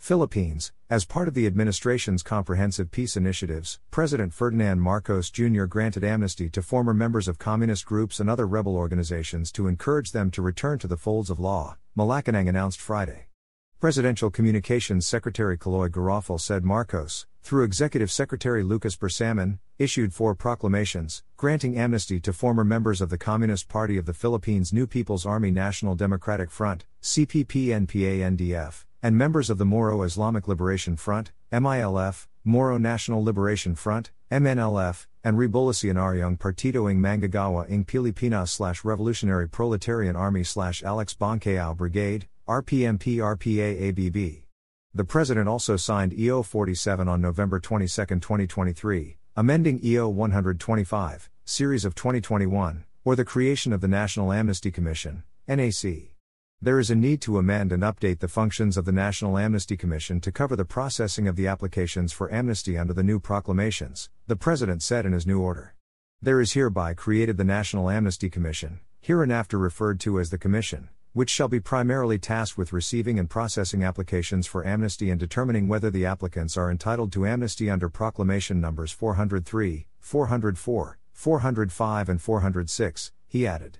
Philippines, as part of the administration's comprehensive peace initiatives, President Ferdinand Marcos Jr. granted amnesty to former members of communist groups and other rebel organizations to encourage them to return to the folds of law, Malacanang announced Friday. Presidential Communications Secretary Cheloy Garafil said Marcos, through Executive Secretary Lucas Bersamin, issued four proclamations, granting amnesty to former members of the Communist Party of the Philippines New People's Army National Democratic Front, CPP-NPA-NDF, and members of the Moro Islamic Liberation Front, MILF, Moro National Liberation Front, MNLF, and Rebolusyonaryong Partido ng Manggagawa ng Pilipinas slash Revolutionary Proletarian Army slash Alex Boncayao Brigade, RPMP RPA ABB. The President also signed EO 47 on November 22, 2023, amending EO 125, Series of 2021, or the creation of the National Amnesty Commission, NAC. There is a need to amend and update the functions of the National Amnesty Commission to cover the processing of the applications for amnesty under the new proclamations, the President said in his new order. There is hereby created the National Amnesty Commission, hereinafter referred to as the Commission, which shall be primarily tasked with receiving and processing applications for amnesty and determining whether the applicants are entitled to amnesty under proclamation numbers 403, 404, 405, and 406, he added.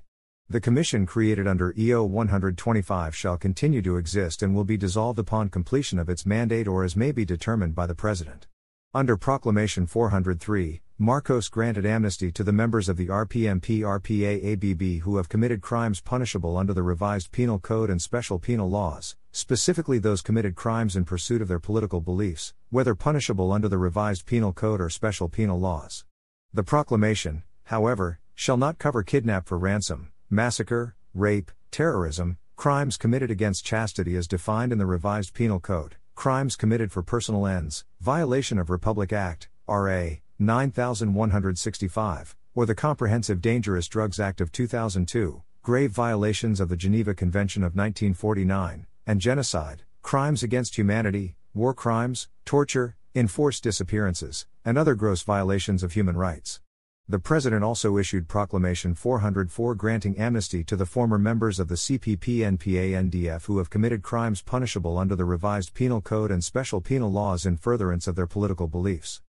The Commission created under EO 125 shall continue to exist and will be dissolved upon completion of its mandate or as may be determined by the President. Under Proclamation 403, Marcos granted amnesty to the members of the RPMP RPA ABB who have committed crimes punishable under the revised Penal Code and special penal laws, specifically those committed crimes in pursuit of their political beliefs, whether punishable under the revised Penal Code or special penal laws. The proclamation, however, shall not cover kidnap for ransom, massacre, rape, terrorism, crimes committed against chastity as defined in the revised Penal Code, crimes committed for personal ends, violation of Republic Act, RA 9165, or the Comprehensive Dangerous Drugs Act of 2002, grave violations of the Geneva Convention of 1949, and genocide, crimes against humanity, war crimes, torture, enforced disappearances, and other gross violations of human rights. The President also issued Proclamation 404 granting amnesty to the former members of the CPP NPA NDF who have committed crimes punishable under the revised Penal Code and special penal laws in furtherance of their political beliefs.